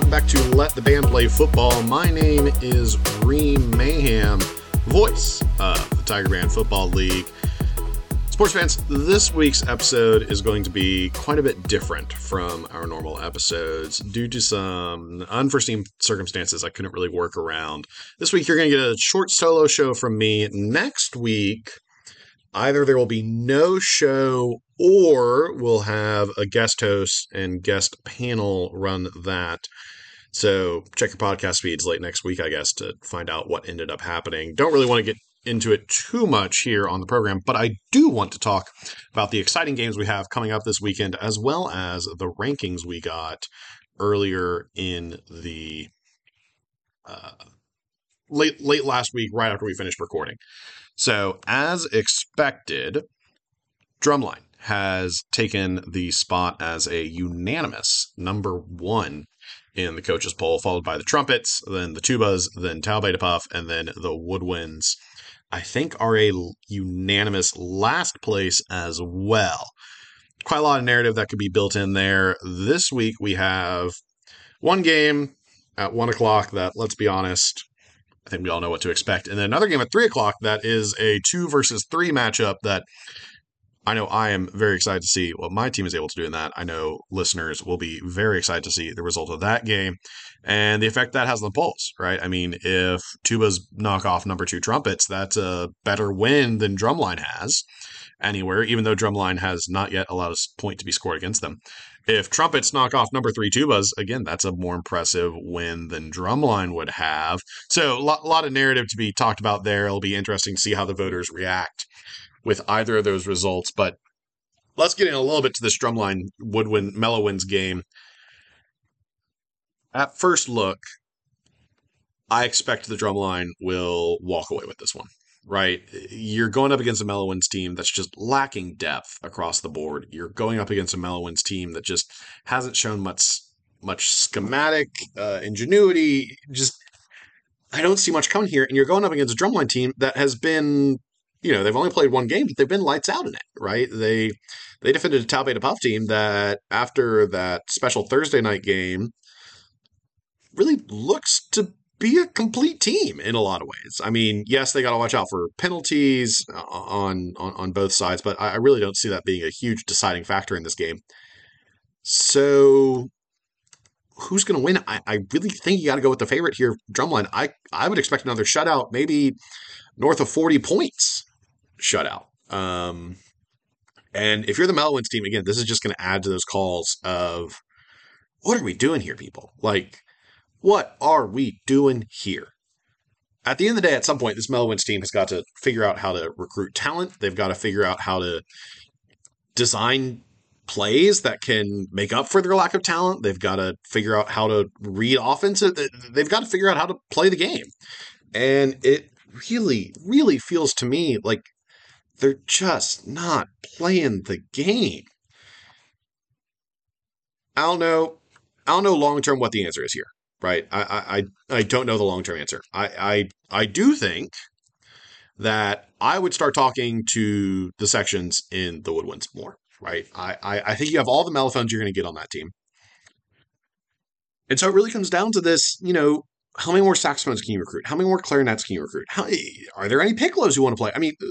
welcome back to Let the Band Play Football. My name is Reem Mayhem, voice of the Tiger Band Football League. Sports fans, this week's episode is going to be quite a bit different from our normal episodes due to some unforeseen circumstances I couldn't really work around. This week, you're going to get a short solo show from me. Next week, either there will be no show or we'll have a guest host and guest panel run that. So check your podcast feeds late next week, I guess, to find out what ended up happening. Don't really want to get into it too much here on the program, but I do want to talk about the exciting games we have coming up this weekend, as well as the rankings we got earlier in the uh, late late last week, right after we finished recording. So, as expected, Drumline has taken the spot as a unanimous number one in the coaches poll, followed by the trumpets, then the tubas, then Tau Beta Puff, and then the woodwinds. I think are a unanimous last place as well. Quite a lot of narrative that could be built in there. This week we have one game at one o'clock that, let's be honest, I think we all know what to expect. And then another game at three o'clock that is a two versus three matchup that I know I am very excited to see what my team is able to do in that. I know listeners will be very excited to see the result of that game and the effect that has on the polls, right? I mean, if tubas knock off number two trumpets, that's a better win than drumline has anywhere, even though drumline has not yet allowed a point to be scored against them. If trumpets knock off number three tubas, again, that's a more impressive win than drumline would have. So a lot, lot of narrative to be talked about there. It'll be interesting to see how the voters react with either of those results. But let's get in a little bit to this drumline Woodwind Mellowinds game. At first look, I expect the drumline will walk away with this one. Right, you're going up against a Mellowinds team that's just lacking depth across the board. You're going up against a Mellowinds team that just hasn't shown much much schematic uh, ingenuity. Just I don't see much coming here, and you're going up against a drumline team that has been you know they've only played one game, but they've been lights out in it, right? They they defended a Tau Beta Puff team that after that special Thursday night game really looks to be a complete team in a lot of ways. I mean, yes, they got to watch out for penalties on, on on both sides, but I really don't see that being a huge deciding factor in this game. So, who's going to win? I, I really think you got to go with the favorite here, Drumline. I I would expect another shutout, maybe north of forty points shutout. Um, and if you're the Mellowinds team, again, this is just going to add to those calls of what are we doing here, people? Like, what are we doing here? At the end of the day, at some point, this Mellowinds team has got to figure out how to recruit talent. They've got to figure out how to design plays that can make up for their lack of talent. They've got to figure out how to read offense. They've got to figure out how to play the game. And it really, really feels to me like they're just not playing the game. I don't know. I don't know long term what the answer is here, right? I I I don't know the long term answer. I I I do think that I would start talking to the sections in the Woodwinds more, right? I I, I think you have all the mellophones you're going to get on that team, and so it really comes down to this, you know. How many more saxophones can you recruit? How many more clarinets can you recruit? How, are there any piccolos you want to play? I mean, uh,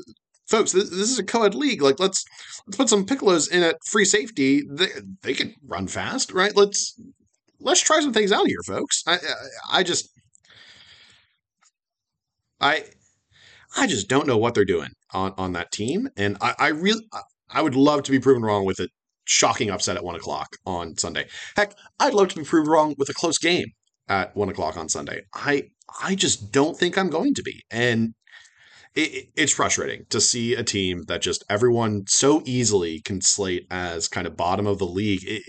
folks, this, this, is a co-ed league. Like, let's let's put some piccolos in at free safety. They they can run fast, right? Let's let's try some things out here, folks. I I, I just I I just don't know what they're doing on on that team, and I, I really I would love to be proven wrong with a shocking upset at one o'clock on Sunday. Heck, I'd love to be proved wrong with a close game at one o'clock on Sunday. I I just don't think I'm going to be, and it, it's frustrating to see a team that just everyone so easily can slate as kind of bottom of the league. It,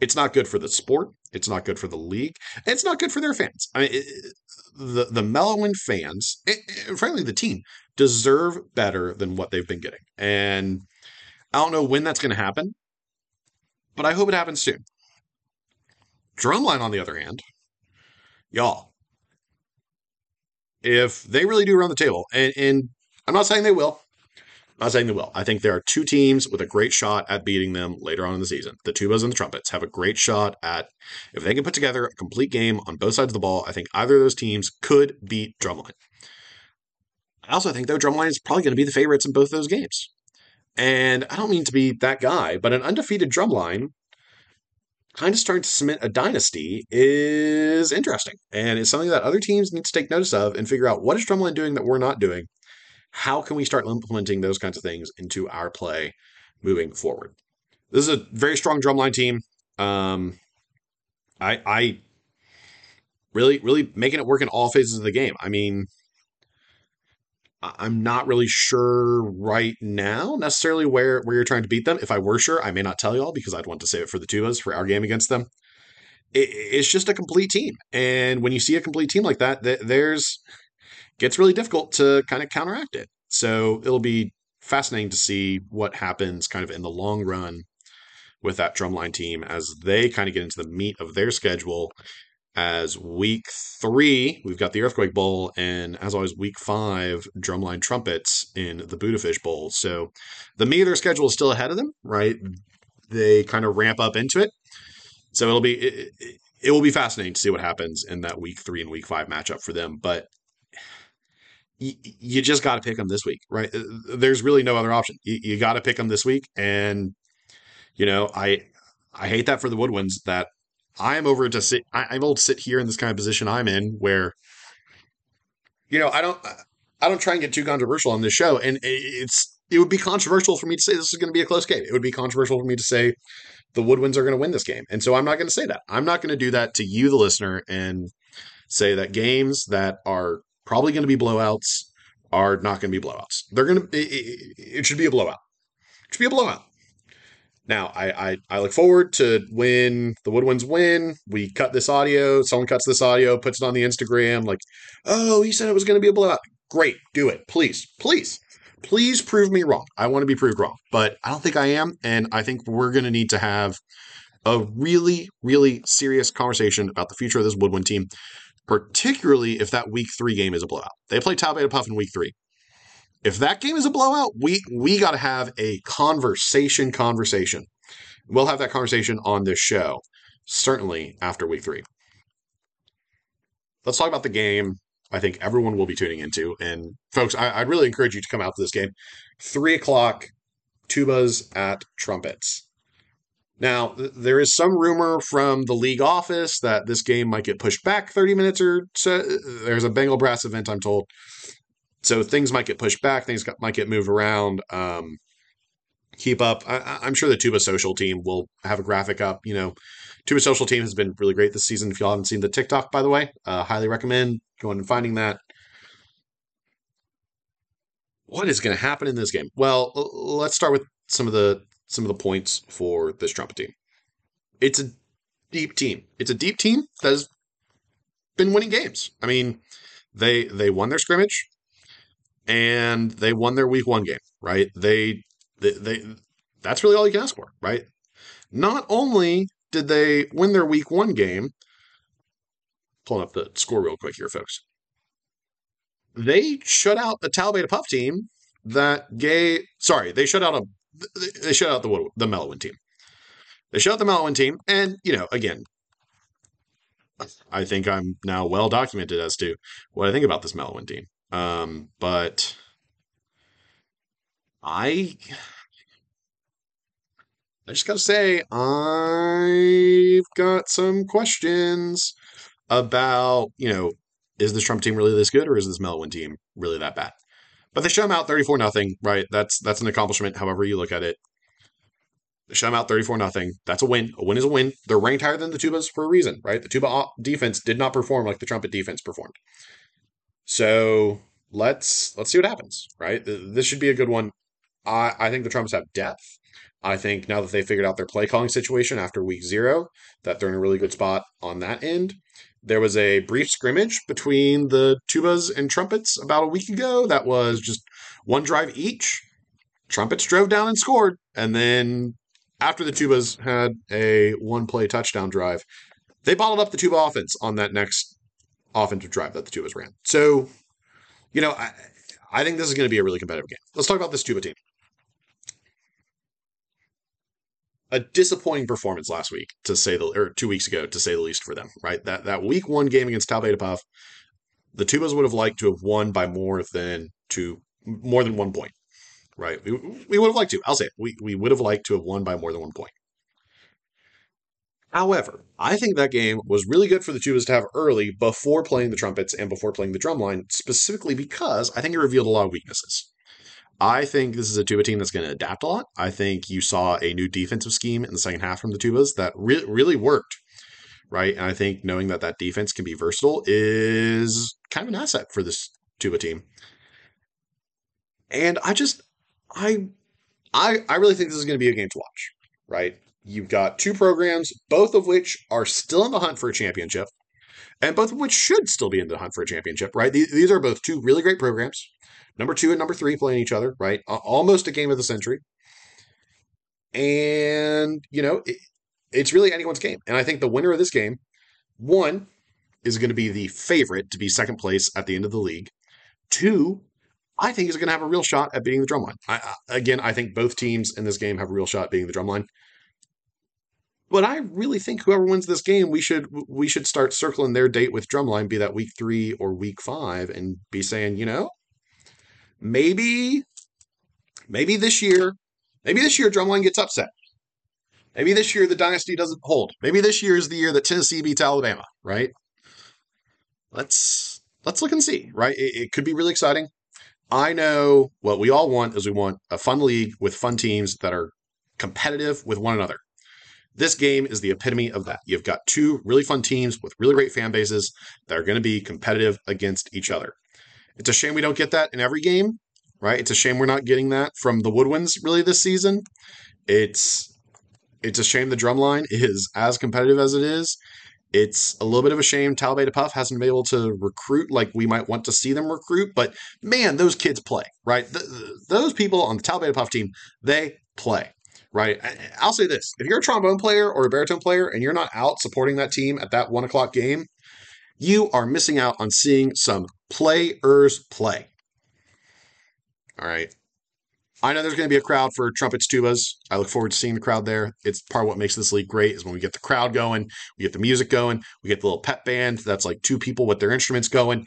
it's not good for the sport. It's not good for the league. It's not good for their fans. I mean, it, the the Mellowin fans, it, frankly, the team deserve better than what they've been getting. And I don't know when that's going to happen, but I hope it happens soon. Drumline, on the other hand, y'all, if they really do run the table, and, and I'm not saying they will, I'm not saying they will. I think there are two teams with a great shot at beating them later on in the season. The Tubas and the Trumpets have a great shot at, if they can put together a complete game on both sides of the ball, I think either of those teams could beat Drumline. I also think, though, Drumline is probably going to be the favorites in both those games. And I don't mean to be that guy, but an undefeated Drumline kind of starting to cement a dynasty is interesting. And it's something that other teams need to take notice of and figure out what is Drumline doing that we're not doing how can we start implementing those kinds of things into our play moving forward? This is a very strong drumline team. Um, I, I really, really making it work in all phases of the game. I mean, I'm not really sure right now necessarily where where you're trying to beat them. If I were sure, I may not tell y'all because I'd want to save it for the Tubas for our game against them. It, it's just a complete team, and when you see a complete team like that, th- there's gets really difficult to kind of counteract it. So it'll be fascinating to see what happens kind of in the long run with that drumline team as they kind of get into the meat of their schedule. As week three, we've got the Earthquake Bowl, and as always, week five, drumline trumpets in the Buddhafish Bowl. So the meat of their schedule is still ahead of them, right? They kind of ramp up into it. So it'll be it, it will be fascinating to see what happens in that week three and week five matchup for them. But you, just got to pick them this week, right? There's really no other option. You, you got to pick them this week, and you know, I I hate that for the Woodwinds that I am over to sit. I, I'm to sit here in this kind of position I'm in, where you know I don't I don't try and get too controversial on this show, and it's it would be controversial for me to say this is going to be a close game. It would be controversial for me to say the Woodwinds are going to win this game, and so I'm not going to say that. I'm not going to do that to you, the listener, and say that games that are probably going to be blowouts, are not going to be blowouts. They're going to, it, it, should be a blowout. It should be a blowout. Now, I, I, I look forward to when the Woodwinds win. We cut this audio. Someone cuts this audio, puts it on the Instagram. Like, oh, he said it was going to be a blowout. Great, do it, please, please, please prove me wrong. I want to be proved wrong, but I don't think I am, and I think we're going to need to have a really, really serious conversation about the future of this Woodwind team particularly if that week three game is a blowout. They play Tau Beta Puff in week three. If that game is a blowout, we we got to have a conversation. Conversation. We'll have that conversation on this show, certainly after week three. Let's talk about the game. I think everyone will be tuning into, and folks, I, I'd really encourage you to come out to this game. Three o'clock, tubas at trumpets. Now, th- there is some rumor from the league office that this game might get pushed back 30 minutes or so. There's a Bengal Brass event, I'm told. So things might get pushed back, things got, might get moved around. Um, keep up. I, am sure the Tuba Social team will have a graphic up. You know, Tuba Social team has been really great this season. If y'all haven't seen the TikTok, by the way, uh, highly recommend going and finding that. What is going to happen in this game? Well, let's start with some of the some of the points for this trumpet team. It's a deep team. It's a deep team that has been winning games. I mean, they they won their scrimmage and they won their week one game, right? They they, they that's really all you can ask for, right? Not only did they win their week one game, pulling up the score real quick here, folks. They shut out a Tau Beta Puff team that gave sorry, they shut out a they shut out the the Mellowin team. They shut out the Mellowin team, and you know, again, I think I'm now well documented as to what I think about this Mellowin team. Um, but I, I just gotta say, I've got some questions about you know, is this Trump team really this good, or is this Mellowin team really that bad? But they shut them out 34 nothing, right? That's that's an accomplishment, however you look at it. They shut them out 34 nothing. That's a win. A win is a win. They're ranked higher than the Tubas for a reason, right? The Tuba defense did not perform like the Trumpet defense performed. So let's let's see what happens, right? This should be a good one. I, I think the Trumpets have depth. I think now that they figured out their play calling situation after week zero, that they're in a really good spot on that end. There was a brief scrimmage between the tubas and trumpets about a week ago that was just one drive each. Trumpets drove down and scored. And then after the tubas had a one play touchdown drive, they bottled up the tuba offense on that next offensive drive that the tubas ran. So, you know, I, I think this is going to be a really competitive game. Let's talk about this tuba team. A disappointing performance last week to say the or two weeks ago to say the least for them. Right that that week one game against Tau Beta Puff, the Tubas would have liked to have won by more than two more than one point. Right, we, we would have liked to. I'll say it. We we would have liked to have won by more than one point. However, I think that game was really good for the Tubas to have early before playing the trumpets and before playing the drumline, specifically because I think it revealed a lot of weaknesses. I think this is a Tuba team that's going to adapt a lot. I think you saw a new defensive scheme in the second half from the Tubas that re- really worked, right? And I think knowing that that defense can be versatile is kind of an asset for this Tuba team. And I just, I, I, I really think this is going to be a game to watch, right? You've got two programs, both of which are still in the hunt for a championship, and both of which should still be in the hunt for a championship, right? These, these are both two really great programs number two and number three playing each other, right? Almost a game of the century. And, you know, it, it's really anyone's game. And I think the winner of this game, one, is going to be the favorite to be second place at the end of the league. Two, I think is going to have a real shot at beating the drumline. I, again, I think both teams in this game have a real shot at beating the drumline. But I really think whoever wins this game, we should we should start circling their date with drumline, be that week three or week five, and be saying, you know, maybe, maybe this year, maybe this year Drumline gets upset. Maybe this year the dynasty doesn't hold. Maybe this year is the year that Tennessee beats Alabama, right? Let's let's look and see, right? It, it could be really exciting. I know what we all want is we want a fun league with fun teams that are competitive with one another. This game is the epitome of that. You've got two really fun teams with really great fan bases that are going to be competitive against each other. It's a shame we don't get that in every game, right? It's a shame we're not getting that from the Woodwinds really this season. It's it's a shame the drumline is as competitive as it is. It's a little bit of a shame Tau Beta Puff hasn't been able to recruit like we might want to see them recruit, but man, those kids play, right? Those people on the Tau Beta Puff team, they play, right? I'll say this if you're a trombone player or a baritone player and you're not out supporting that team at that one o'clock game, you are missing out on seeing some players play. All right. I know there's going to be a crowd for trumpets tubas. I look forward to seeing the crowd there. It's part of what makes this league great is when we get the crowd going, we get the music going, we get the little pep band that's like two people with their instruments going.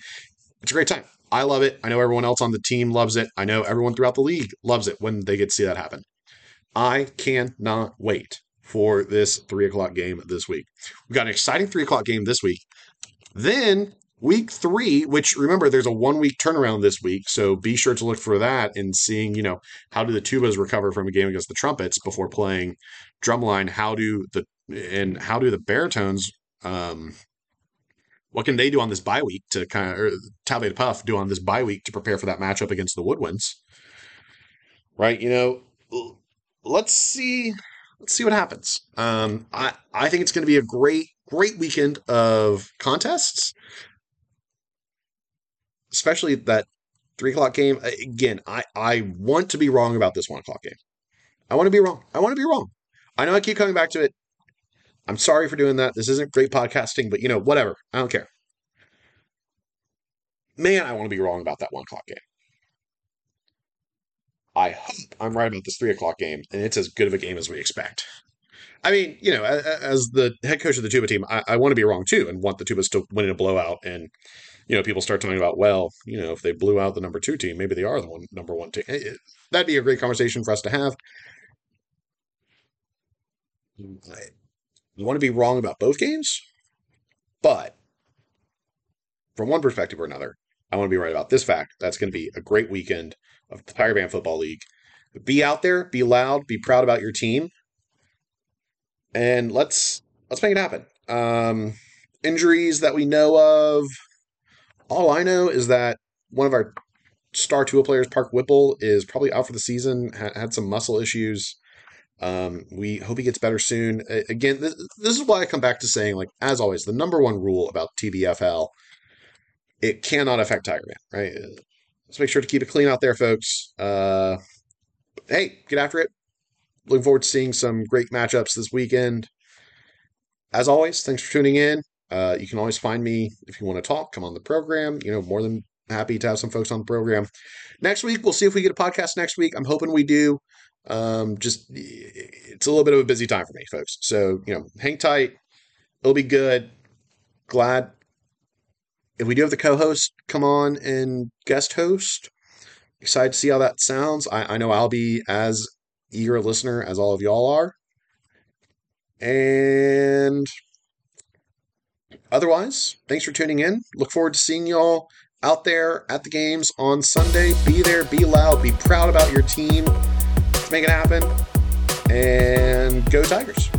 It's a great time. I love it. I know everyone else on the team loves it. I know everyone throughout the league loves it when they get to see that happen. I cannot wait for this three o'clock game this week. We've got an exciting three o'clock game this week. Then week three, which remember there's a one week turnaround this week, so be sure to look for that and seeing, you know, how do the tubas recover from a game against the trumpets before playing drumline? How do the and how do the baritones um what can they do on this bye week to kind of or Tau Beta Puff do on this bye week to prepare for that matchup against the Woodwinds? Right, you know, let's see let's see what happens. Um I I think it's going to be a great great weekend of contests, especially that three o'clock game. Uh, again, I, I want to be wrong about this one o'clock game. I want to be wrong. I want to be wrong. I know I keep coming back to it. I'm sorry for doing that. This isn't great podcasting, but you know, whatever. I don't care. Man, I want to be wrong about that one o'clock game. I hope I'm right about this three o'clock game, and it's as good of a game as we expect. I mean, you know, as, the head coach of the Tuba team, I, I want to be wrong too and want the Tubas to win in a blowout. And you know, people start talking about, well, you know, if they blew out the number two team, maybe they are the one number one team. That'd be a great conversation for us to have. I want to be wrong about both games, but from one perspective or another, I want to be right about this fact. That's going to be a great weekend of the Tiger Band Football League. Be out there, be loud, be proud about your team and let's let's make it happen. Um, injuries that we know of. All I know is that one of our star tool players, Park Whipple, is probably out for the season. Ha- had some muscle issues. Um, we hope he gets better soon. Again, this, this is why I come back to saying, like as always, the number one rule about TBFL, it cannot affect Tiger Band, right? Let's make sure to keep it clean out there, folks. Uh, hey, get after it looking forward to seeing some great matchups this weekend. As always, thanks for tuning in. Uh, you can always find me if you want to talk, come on the program. You know, more than happy to have some folks on the program. Next week, we'll see if we get a podcast next week. I'm hoping we do. Um, just it's a little bit of a busy time for me, folks. So you know, hang tight. It'll be good. Glad if we do have the co-host come on and guest host. Excited to see how that sounds. I, I know I'll be as eager listener as all of y'all are. And otherwise, thanks for tuning in. Look forward to seeing y'all out there at the games on Sunday. Be there, be loud, be proud about your team. Let's make it happen. And go Tigers.